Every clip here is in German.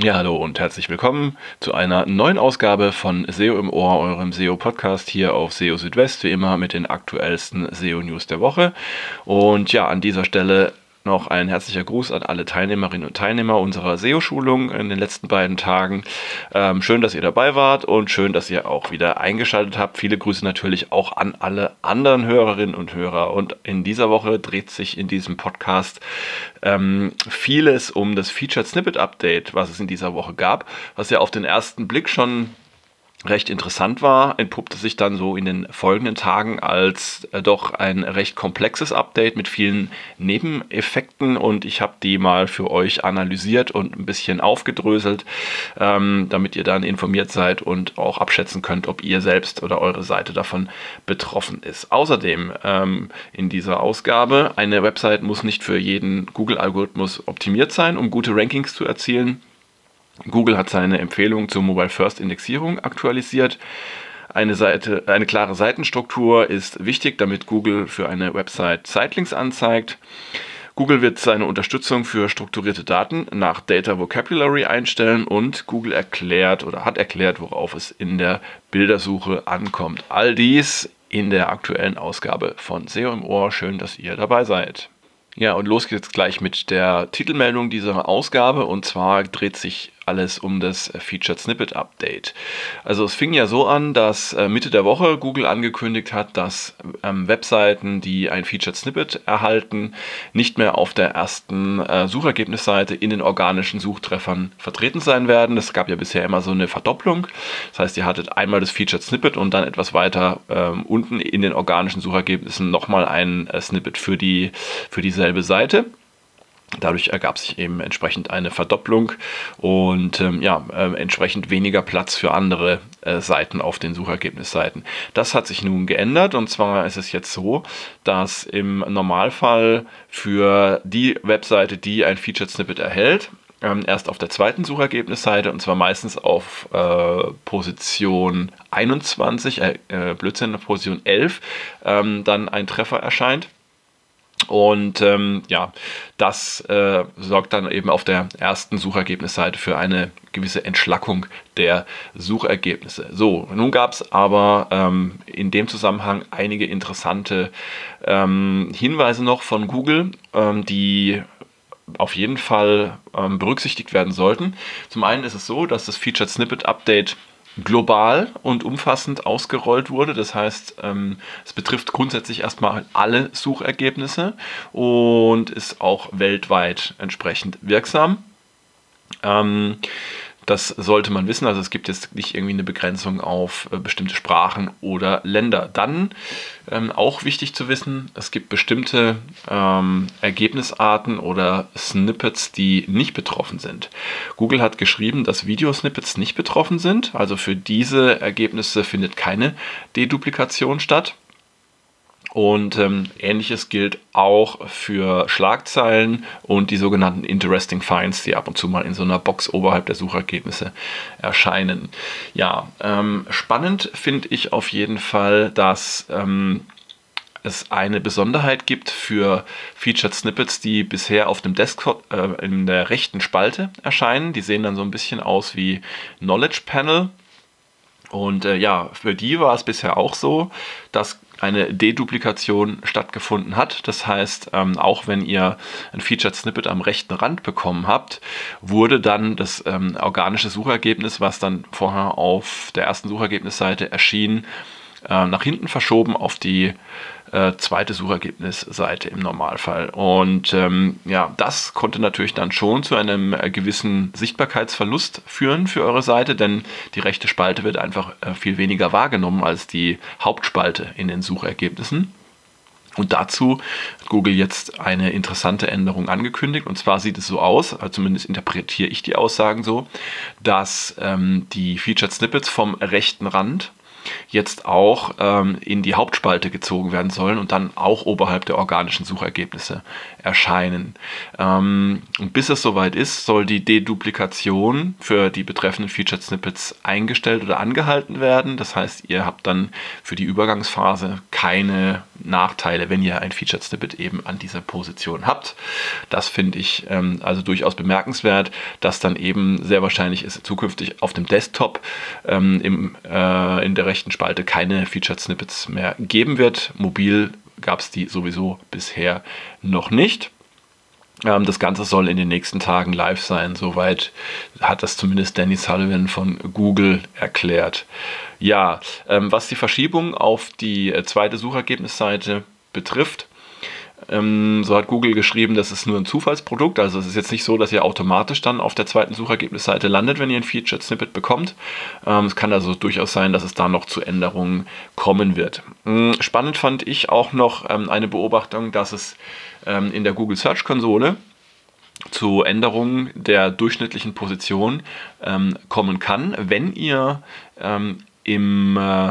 Ja, hallo und herzlich willkommen zu einer neuen Ausgabe von SEO im Ohr, eurem SEO-Podcast hier auf SEO Südwest, wie immer mit den aktuellsten SEO-News der Woche. Und ja, an dieser Stelle noch ein herzlicher Gruß an alle Teilnehmerinnen und Teilnehmer unserer SEO-Schulung in den letzten beiden Tagen. Ähm, schön, dass ihr dabei wart und schön, dass ihr auch wieder eingeschaltet habt. Viele Grüße natürlich auch an alle anderen Hörerinnen und Hörer. Und in dieser Woche dreht sich in diesem Podcast ähm, vieles um das Featured Snippet Update, was es in dieser Woche gab, was ja auf den ersten Blick schon recht interessant war, entpuppte sich dann so in den folgenden Tagen als äh, doch ein recht komplexes Update mit vielen Nebeneffekten und ich habe die mal für euch analysiert und ein bisschen aufgedröselt, ähm, damit ihr dann informiert seid und auch abschätzen könnt, ob ihr selbst oder eure Seite davon betroffen ist. Außerdem ähm, in dieser Ausgabe, eine Website muss nicht für jeden Google-Algorithmus optimiert sein, um gute Rankings zu erzielen. Google hat seine Empfehlung zur Mobile First Indexierung aktualisiert. Eine, Seite, eine klare Seitenstruktur ist wichtig, damit Google für eine Website Zeitlinks anzeigt. Google wird seine Unterstützung für strukturierte Daten nach Data Vocabulary einstellen und Google erklärt oder hat erklärt, worauf es in der Bildersuche ankommt. All dies in der aktuellen Ausgabe von SEO im Ohr. Schön, dass ihr dabei seid. Ja, und los geht's gleich mit der Titelmeldung dieser Ausgabe. Und zwar dreht sich alles um das Featured Snippet Update. Also es fing ja so an, dass äh, Mitte der Woche Google angekündigt hat, dass ähm, Webseiten, die ein Featured Snippet erhalten, nicht mehr auf der ersten äh, Suchergebnisseite in den organischen Suchtreffern vertreten sein werden. Es gab ja bisher immer so eine Verdopplung. Das heißt, ihr hattet einmal das Featured Snippet und dann etwas weiter ähm, unten in den organischen Suchergebnissen nochmal ein äh, Snippet für, die, für dieselbe Seite. Dadurch ergab sich eben entsprechend eine Verdopplung und ähm, ja, äh, entsprechend weniger Platz für andere äh, Seiten auf den Suchergebnisseiten. Das hat sich nun geändert und zwar ist es jetzt so, dass im Normalfall für die Webseite, die ein Featured Snippet erhält, ähm, erst auf der zweiten Suchergebnisseite und zwar meistens auf äh, Position 21, äh, äh, Blödsinn, Position 11, ähm, dann ein Treffer erscheint. Und ähm, ja, das äh, sorgt dann eben auf der ersten Suchergebnisseite für eine gewisse Entschlackung der Suchergebnisse. So, nun gab es aber ähm, in dem Zusammenhang einige interessante ähm, Hinweise noch von Google, ähm, die auf jeden Fall ähm, berücksichtigt werden sollten. Zum einen ist es so, dass das Featured Snippet Update global und umfassend ausgerollt wurde. Das heißt, ähm, es betrifft grundsätzlich erstmal alle Suchergebnisse und ist auch weltweit entsprechend wirksam. Ähm, das sollte man wissen. Also es gibt jetzt nicht irgendwie eine Begrenzung auf äh, bestimmte Sprachen oder Länder. Dann ähm, auch wichtig zu wissen, es gibt bestimmte ähm, Ergebnisarten oder Snippets, die nicht betroffen sind. Google hat geschrieben, dass Videosnippets nicht betroffen sind. Also für diese Ergebnisse findet keine Deduplikation statt. Und ähm, ähnliches gilt auch für Schlagzeilen und die sogenannten Interesting Finds, die ab und zu mal in so einer Box oberhalb der Suchergebnisse erscheinen. Ja, ähm, spannend finde ich auf jeden Fall, dass ähm, es eine Besonderheit gibt für Featured Snippets, die bisher auf dem Desktop äh, in der rechten Spalte erscheinen. Die sehen dann so ein bisschen aus wie Knowledge Panel. Und äh, ja, für die war es bisher auch so, dass eine Deduplikation stattgefunden hat. Das heißt, ähm, auch wenn ihr ein Featured Snippet am rechten Rand bekommen habt, wurde dann das ähm, organische Suchergebnis, was dann vorher auf der ersten Suchergebnisseite erschien, äh, nach hinten verschoben auf die äh, zweite Suchergebnisseite im Normalfall. Und ähm, ja, das konnte natürlich dann schon zu einem äh, gewissen Sichtbarkeitsverlust führen für eure Seite, denn die rechte Spalte wird einfach äh, viel weniger wahrgenommen als die Hauptspalte in den Suchergebnissen. Und dazu hat Google jetzt eine interessante Änderung angekündigt. Und zwar sieht es so aus, also zumindest interpretiere ich die Aussagen so, dass ähm, die Featured Snippets vom rechten Rand jetzt auch ähm, in die Hauptspalte gezogen werden sollen und dann auch oberhalb der organischen Suchergebnisse erscheinen. Ähm, und bis es soweit ist, soll die Deduplikation für die betreffenden Featured Snippets eingestellt oder angehalten werden. Das heißt, ihr habt dann für die Übergangsphase keine Nachteile, wenn ihr ein Featured Snippet eben an dieser Position habt. Das finde ich ähm, also durchaus bemerkenswert, dass dann eben sehr wahrscheinlich ist zukünftig auf dem Desktop ähm, im, äh, in der rechten Spalte keine Featured Snippets mehr geben wird. Mobil gab es die sowieso bisher noch nicht. Ähm, das Ganze soll in den nächsten Tagen live sein. Soweit hat das zumindest Danny Sullivan von Google erklärt. Ja, ähm, was die Verschiebung auf die äh, zweite Suchergebnisseite betrifft, ähm, so hat Google geschrieben, das ist nur ein Zufallsprodukt. Also es ist jetzt nicht so, dass ihr automatisch dann auf der zweiten Suchergebnisseite landet, wenn ihr ein Featured Snippet bekommt. Ähm, es kann also durchaus sein, dass es da noch zu Änderungen kommen wird. Ähm, spannend fand ich auch noch ähm, eine Beobachtung, dass es ähm, in der Google Search Konsole zu Änderungen der durchschnittlichen Position ähm, kommen kann, wenn ihr im äh,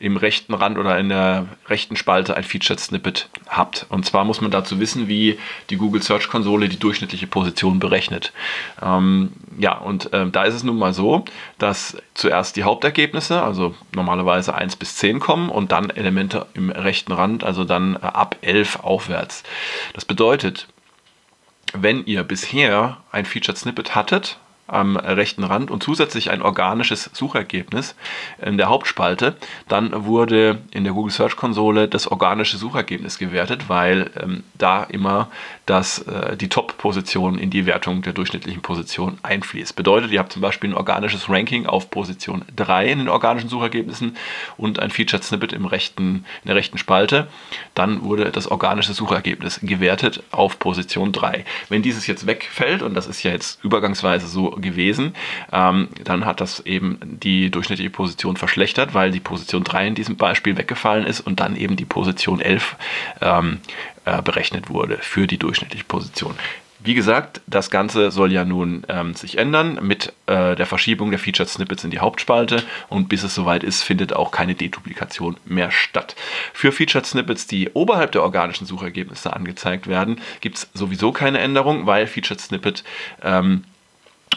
im rechten Rand oder in der rechten Spalte ein Featured Snippet habt. Und zwar muss man dazu wissen, wie die Google Search Konsole die durchschnittliche Position berechnet. Ähm, ja, und äh, da ist es nun mal so, dass zuerst die Hauptergebnisse, also normalerweise 1 bis 10 kommen und dann Elemente im rechten Rand, also dann äh, ab 11 aufwärts. Das bedeutet, wenn ihr bisher ein Featured Snippet hattet, am rechten Rand und zusätzlich ein organisches Suchergebnis in der Hauptspalte, dann wurde in der Google Search Konsole das organische Suchergebnis gewertet, weil ähm, da immer das, äh, die Top-Position in die Wertung der durchschnittlichen Position einfließt. Bedeutet, ihr habt zum Beispiel ein organisches Ranking auf Position 3 in den organischen Suchergebnissen und ein Featured Snippet im rechten, in der rechten Spalte, dann wurde das organische Suchergebnis gewertet auf Position 3. Wenn dieses jetzt wegfällt, und das ist ja jetzt übergangsweise so gewesen. Ähm, dann hat das eben die durchschnittliche Position verschlechtert, weil die Position 3 in diesem Beispiel weggefallen ist und dann eben die Position 11 ähm, äh, berechnet wurde für die durchschnittliche Position. Wie gesagt, das Ganze soll ja nun ähm, sich ändern mit äh, der Verschiebung der Featured Snippets in die Hauptspalte und bis es soweit ist, findet auch keine Deduplikation mehr statt. Für Featured Snippets, die oberhalb der organischen Suchergebnisse angezeigt werden, gibt es sowieso keine Änderung, weil Featured Snippet ähm,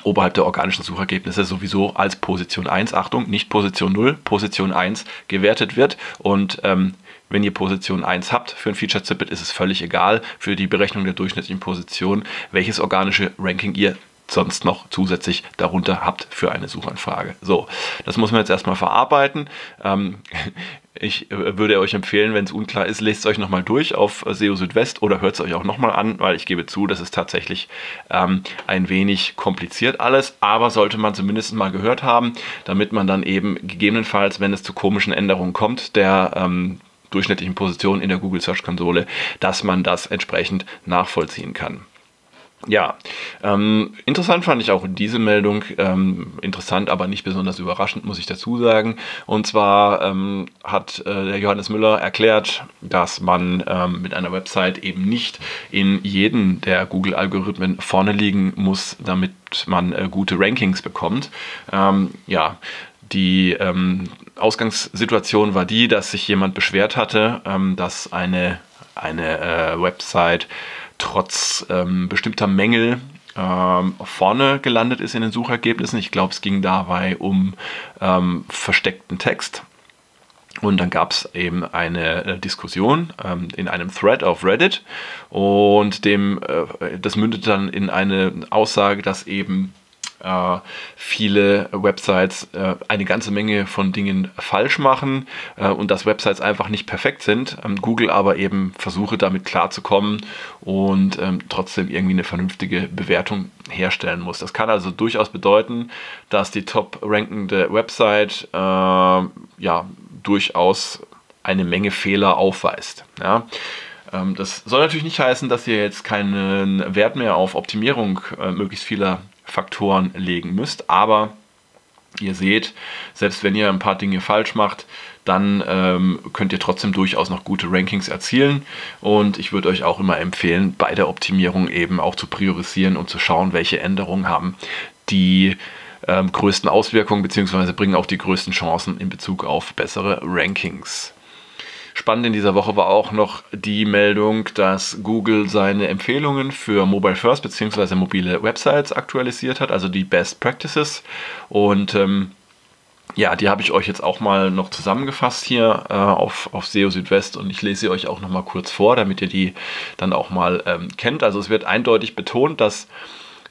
oberhalb der organischen Suchergebnisse sowieso als Position 1, Achtung, nicht Position 0, Position 1 gewertet wird. Und ähm, wenn ihr Position 1 habt für ein Feature Snippet, ist es völlig egal für die Berechnung der durchschnittlichen Position, welches organische Ranking ihr sonst noch zusätzlich darunter habt für eine Suchanfrage. So, das muss man jetzt erstmal verarbeiten. Ähm, ich äh, würde euch empfehlen, wenn es unklar ist, lest es euch nochmal durch auf SEO Südwest oder hört es euch auch nochmal an, weil ich gebe zu, das ist tatsächlich ähm, ein wenig kompliziert alles, aber sollte man zumindest mal gehört haben, damit man dann eben gegebenenfalls, wenn es zu komischen Änderungen kommt, der ähm, durchschnittlichen Position in der Google Search Konsole, dass man das entsprechend nachvollziehen kann. Ja, ähm, interessant fand ich auch diese Meldung. Ähm, interessant, aber nicht besonders überraschend, muss ich dazu sagen. Und zwar ähm, hat äh, der Johannes Müller erklärt, dass man ähm, mit einer Website eben nicht in jeden der Google-Algorithmen vorne liegen muss, damit man äh, gute Rankings bekommt. Ähm, ja, die ähm, Ausgangssituation war die, dass sich jemand beschwert hatte, dass eine, eine äh, Website trotz ähm, bestimmter Mängel ähm, vorne gelandet ist in den Suchergebnissen. Ich glaube, es ging dabei um ähm, versteckten Text. Und dann gab es eben eine äh, Diskussion ähm, in einem Thread auf Reddit und dem, äh, das mündet dann in eine Aussage, dass eben viele Websites äh, eine ganze Menge von Dingen falsch machen äh, und dass Websites einfach nicht perfekt sind. Ähm, Google aber eben versuche damit klarzukommen und ähm, trotzdem irgendwie eine vernünftige Bewertung herstellen muss. Das kann also durchaus bedeuten, dass die top rankende Website äh, ja durchaus eine Menge Fehler aufweist. Ja. Ähm, das soll natürlich nicht heißen, dass ihr jetzt keinen Wert mehr auf Optimierung äh, möglichst vieler Faktoren legen müsst. Aber ihr seht, selbst wenn ihr ein paar Dinge falsch macht, dann ähm, könnt ihr trotzdem durchaus noch gute Rankings erzielen. Und ich würde euch auch immer empfehlen, bei der Optimierung eben auch zu priorisieren und zu schauen, welche Änderungen haben die ähm, größten Auswirkungen beziehungsweise bringen auch die größten Chancen in Bezug auf bessere Rankings. Spannend in dieser Woche war auch noch die Meldung, dass Google seine Empfehlungen für Mobile First bzw. mobile Websites aktualisiert hat, also die Best Practices. Und ähm, ja, die habe ich euch jetzt auch mal noch zusammengefasst hier äh, auf, auf SEO Südwest und ich lese sie euch auch noch mal kurz vor, damit ihr die dann auch mal ähm, kennt. Also es wird eindeutig betont, dass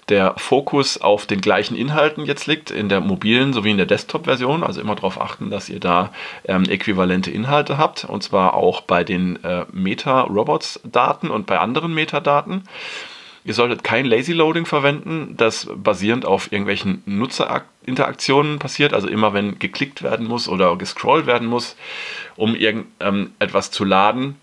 der Fokus auf den gleichen Inhalten jetzt liegt, in der mobilen sowie in der Desktop-Version. Also immer darauf achten, dass ihr da ähm, äquivalente Inhalte habt. Und zwar auch bei den äh, Meta-Robots-Daten und bei anderen Metadaten. Ihr solltet kein Lazy Loading verwenden, das basierend auf irgendwelchen Nutzerinteraktionen passiert. Also immer wenn geklickt werden muss oder gescrollt werden muss, um irgendetwas ähm, zu laden,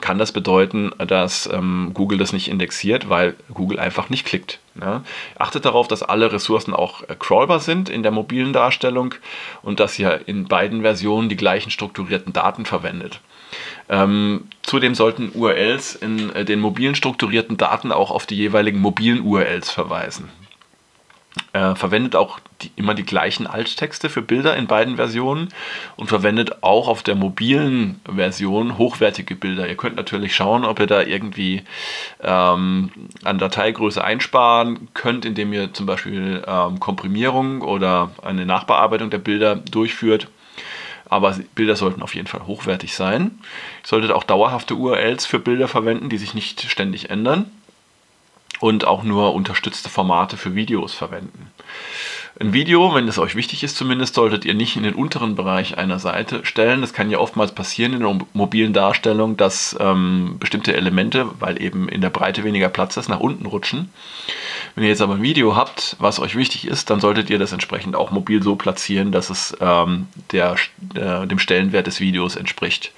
kann das bedeuten, dass ähm, Google das nicht indexiert, weil Google einfach nicht klickt. Ja. Achtet darauf, dass alle Ressourcen auch äh, crawlbar sind in der mobilen Darstellung und dass ihr in beiden Versionen die gleichen strukturierten Daten verwendet. Ähm, zudem sollten URLs in äh, den mobilen strukturierten Daten auch auf die jeweiligen mobilen URLs verweisen. Äh, verwendet auch die, immer die gleichen Alttexte für Bilder in beiden Versionen und verwendet auch auf der mobilen Version hochwertige Bilder. Ihr könnt natürlich schauen, ob ihr da irgendwie ähm, an Dateigröße einsparen könnt, indem ihr zum Beispiel ähm, Komprimierung oder eine Nachbearbeitung der Bilder durchführt. Aber Bilder sollten auf jeden Fall hochwertig sein. Ihr solltet auch dauerhafte URLs für Bilder verwenden, die sich nicht ständig ändern und auch nur unterstützte Formate für Videos verwenden. Ein Video, wenn es euch wichtig ist zumindest, solltet ihr nicht in den unteren Bereich einer Seite stellen. Das kann ja oftmals passieren in der mobilen Darstellung, dass ähm, bestimmte Elemente, weil eben in der Breite weniger Platz ist, nach unten rutschen. Wenn ihr jetzt aber ein Video habt, was euch wichtig ist, dann solltet ihr das entsprechend auch mobil so platzieren, dass es ähm, der, äh, dem Stellenwert des Videos entspricht.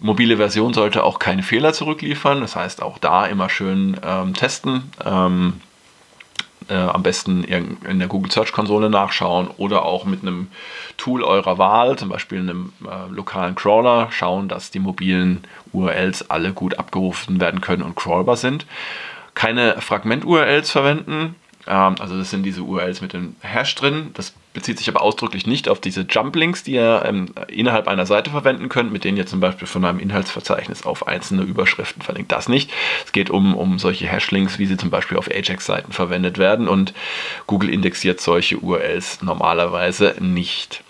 Mobile Version sollte auch keine Fehler zurückliefern, das heißt auch da immer schön ähm, testen. Äh, am besten in der Google Search Konsole nachschauen oder auch mit einem Tool eurer Wahl, zum Beispiel einem äh, lokalen Crawler, schauen, dass die mobilen URLs alle gut abgerufen werden können und crawlbar sind. Keine Fragment-URLs verwenden, also das sind diese URLs mit dem Hash drin. Das bezieht sich aber ausdrücklich nicht auf diese Jump-Links, die ihr ähm, innerhalb einer Seite verwenden könnt, mit denen ihr zum Beispiel von einem Inhaltsverzeichnis auf einzelne Überschriften verlinkt. Das nicht. Es geht um, um solche Hash-Links, wie sie zum Beispiel auf Ajax-Seiten verwendet werden und Google indexiert solche URLs normalerweise nicht.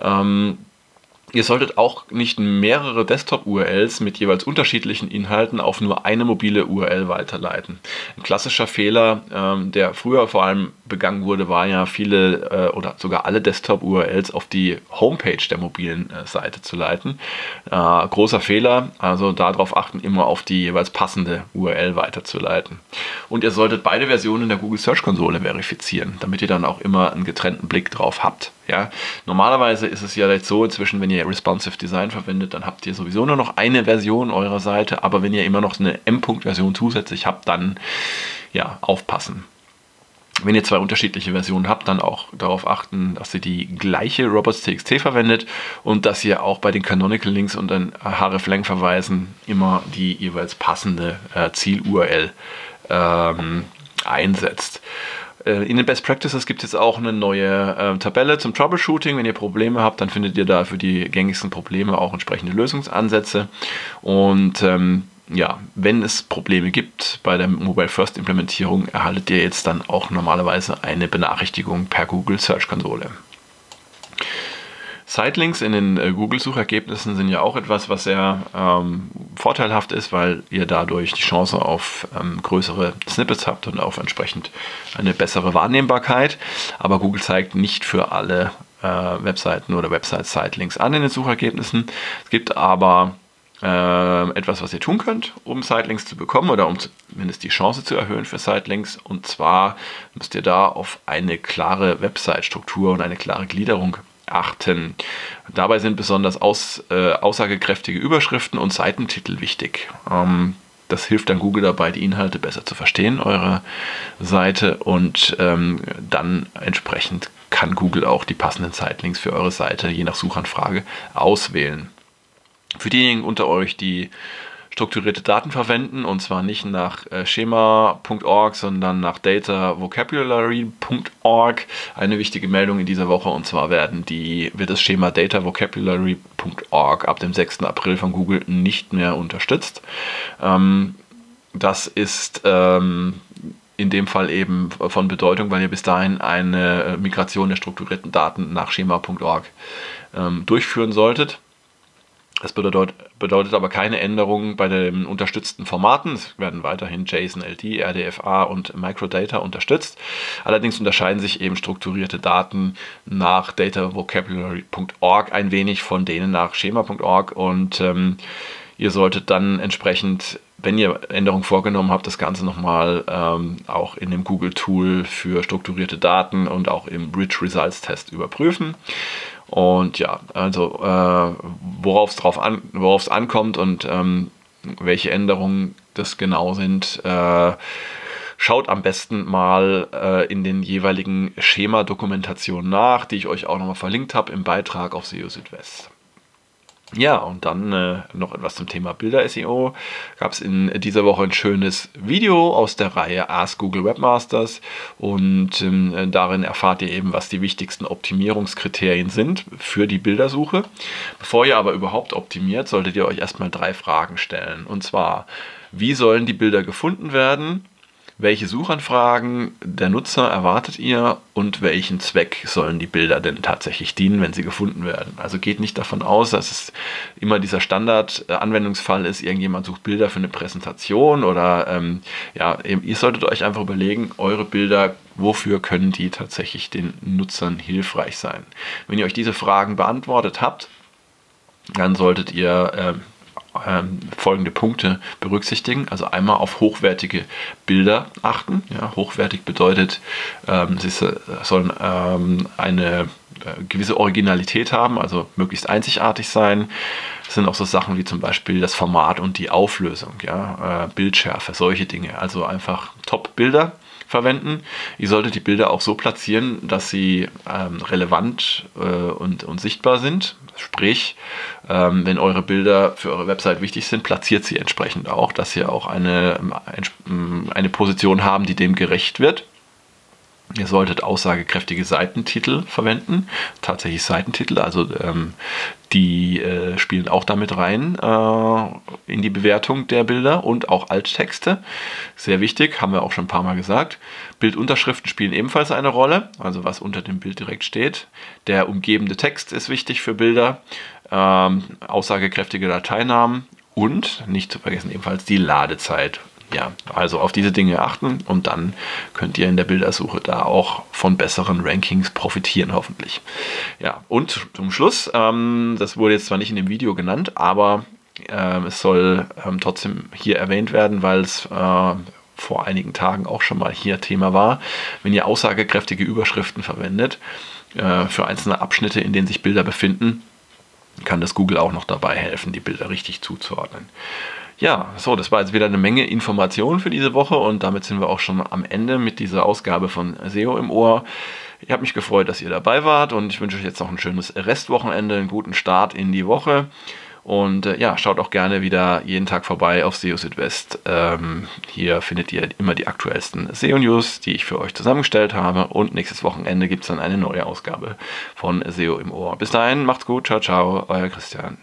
Ähm, Ihr solltet auch nicht mehrere Desktop-URLs mit jeweils unterschiedlichen Inhalten auf nur eine mobile URL weiterleiten. Ein klassischer Fehler, ähm, der früher vor allem begangen wurde, war ja viele äh, oder sogar alle Desktop-URLs auf die Homepage der mobilen äh, Seite zu leiten. Äh, großer Fehler, also darauf achten, immer auf die jeweils passende URL weiterzuleiten. Und ihr solltet beide Versionen der Google Search Konsole verifizieren, damit ihr dann auch immer einen getrennten Blick drauf habt. Ja, normalerweise ist es ja jetzt so, inzwischen, wenn ihr Responsive Design verwendet, dann habt ihr sowieso nur noch eine Version eurer Seite, aber wenn ihr immer noch eine M-Punkt-Version zusätzlich habt, dann ja, aufpassen. Wenn ihr zwei unterschiedliche Versionen habt, dann auch darauf achten, dass ihr die gleiche Robots.txt verwendet und dass ihr auch bei den Canonical Links und den hreflang verweisen immer die jeweils passende äh, Ziel-URL ähm, einsetzt. Äh, in den Best Practices gibt es jetzt auch eine neue äh, Tabelle zum Troubleshooting. Wenn ihr Probleme habt, dann findet ihr da für die gängigsten Probleme auch entsprechende Lösungsansätze. Und ähm, ja, wenn es Probleme gibt bei der Mobile First Implementierung, erhaltet ihr jetzt dann auch normalerweise eine Benachrichtigung per Google Search Konsole. Sitelinks in den äh, Google-Suchergebnissen sind ja auch etwas, was sehr ähm, vorteilhaft ist, weil ihr dadurch die Chance auf ähm, größere Snippets habt und auf entsprechend eine bessere Wahrnehmbarkeit. Aber Google zeigt nicht für alle äh, Webseiten oder Website-Sitelinks an in den Suchergebnissen. Es gibt aber äh, etwas, was ihr tun könnt, um Sitelinks zu bekommen oder um zumindest die Chance zu erhöhen für Sitelinks. Und zwar müsst ihr da auf eine klare Website-Struktur und eine klare Gliederung achten. Dabei sind besonders aus, äh, aussagekräftige Überschriften und Seitentitel wichtig. Ähm, das hilft dann Google dabei, die Inhalte besser zu verstehen, eure Seite, und ähm, dann entsprechend kann Google auch die passenden Sitelinks für eure Seite je nach Suchanfrage auswählen. Für diejenigen unter euch, die strukturierte Daten verwenden und zwar nicht nach äh, schema.org, sondern nach datavocabulary.org. Eine wichtige Meldung in dieser Woche und zwar werden die, wird das Schema datavocabulary.org ab dem 6. April von Google nicht mehr unterstützt. Ähm, das ist ähm, in dem Fall eben von Bedeutung, weil ihr bis dahin eine Migration der strukturierten Daten nach schema.org ähm, durchführen solltet. Das bedeutet, bedeutet aber keine Änderungen bei den unterstützten Formaten. Es werden weiterhin JSON, LD, RDFA und Microdata unterstützt. Allerdings unterscheiden sich eben strukturierte Daten nach datavocabulary.org ein wenig von denen nach schema.org und ähm, ihr solltet dann entsprechend, wenn ihr Änderungen vorgenommen habt, das Ganze nochmal ähm, auch in dem Google-Tool für strukturierte Daten und auch im Rich Results Test überprüfen. Und ja, also äh, worauf es drauf an, worauf es ankommt und ähm, welche Änderungen das genau sind, äh, schaut am besten mal äh, in den jeweiligen Schema-Dokumentationen nach, die ich euch auch nochmal verlinkt habe im Beitrag auf SEO Südwest. Ja, und dann äh, noch etwas zum Thema Bilder-SEO. Gab es in dieser Woche ein schönes Video aus der Reihe Ask Google Webmasters und ähm, darin erfahrt ihr eben, was die wichtigsten Optimierungskriterien sind für die Bildersuche. Bevor ihr aber überhaupt optimiert, solltet ihr euch erstmal drei Fragen stellen. Und zwar, wie sollen die Bilder gefunden werden? Welche Suchanfragen der Nutzer erwartet ihr und welchen Zweck sollen die Bilder denn tatsächlich dienen, wenn sie gefunden werden. Also geht nicht davon aus, dass es immer dieser Standard-Anwendungsfall ist, irgendjemand sucht Bilder für eine Präsentation oder ähm, ja, ihr solltet euch einfach überlegen, eure Bilder, wofür können die tatsächlich den Nutzern hilfreich sein. Wenn ihr euch diese Fragen beantwortet habt, dann solltet ihr ähm, ähm, folgende Punkte berücksichtigen. Also einmal auf hochwertige Bilder achten. Ja, hochwertig bedeutet, ähm, sie sollen ähm, eine äh, gewisse Originalität haben, also möglichst einzigartig sein. Das sind auch so Sachen wie zum Beispiel das Format und die Auflösung, ja, äh, Bildschärfe, solche Dinge. Also einfach Top-Bilder verwenden. Ihr solltet die Bilder auch so platzieren, dass sie ähm, relevant äh, und, und sichtbar sind. Sprich, ähm, wenn eure Bilder für eure Website wichtig sind, platziert sie entsprechend auch, dass sie auch eine, ähm, eine Position haben, die dem gerecht wird. Ihr solltet aussagekräftige Seitentitel verwenden, tatsächlich Seitentitel, also ähm, die äh, spielen auch damit rein äh, in die Bewertung der Bilder und auch Alttexte. Sehr wichtig, haben wir auch schon ein paar Mal gesagt. Bildunterschriften spielen ebenfalls eine Rolle, also was unter dem Bild direkt steht. Der umgebende Text ist wichtig für Bilder, ähm, aussagekräftige Dateinamen und nicht zu vergessen ebenfalls die Ladezeit ja, also auf diese Dinge achten und dann könnt ihr in der Bildersuche da auch von besseren Rankings profitieren, hoffentlich. Ja, und zum Schluss, ähm, das wurde jetzt zwar nicht in dem Video genannt, aber äh, es soll ähm, trotzdem hier erwähnt werden, weil es äh, vor einigen Tagen auch schon mal hier Thema war. Wenn ihr aussagekräftige Überschriften verwendet äh, für einzelne Abschnitte, in denen sich Bilder befinden, kann das Google auch noch dabei helfen, die Bilder richtig zuzuordnen. Ja, so, das war jetzt wieder eine Menge Informationen für diese Woche und damit sind wir auch schon am Ende mit dieser Ausgabe von SEO im Ohr. Ich habe mich gefreut, dass ihr dabei wart und ich wünsche euch jetzt noch ein schönes Restwochenende, einen guten Start in die Woche. Und äh, ja, schaut auch gerne wieder jeden Tag vorbei auf SEO Südwest. Ähm, hier findet ihr immer die aktuellsten SEO-News, die ich für euch zusammengestellt habe. Und nächstes Wochenende gibt es dann eine neue Ausgabe von SEO im Ohr. Bis dahin, macht's gut, ciao, ciao, euer Christian.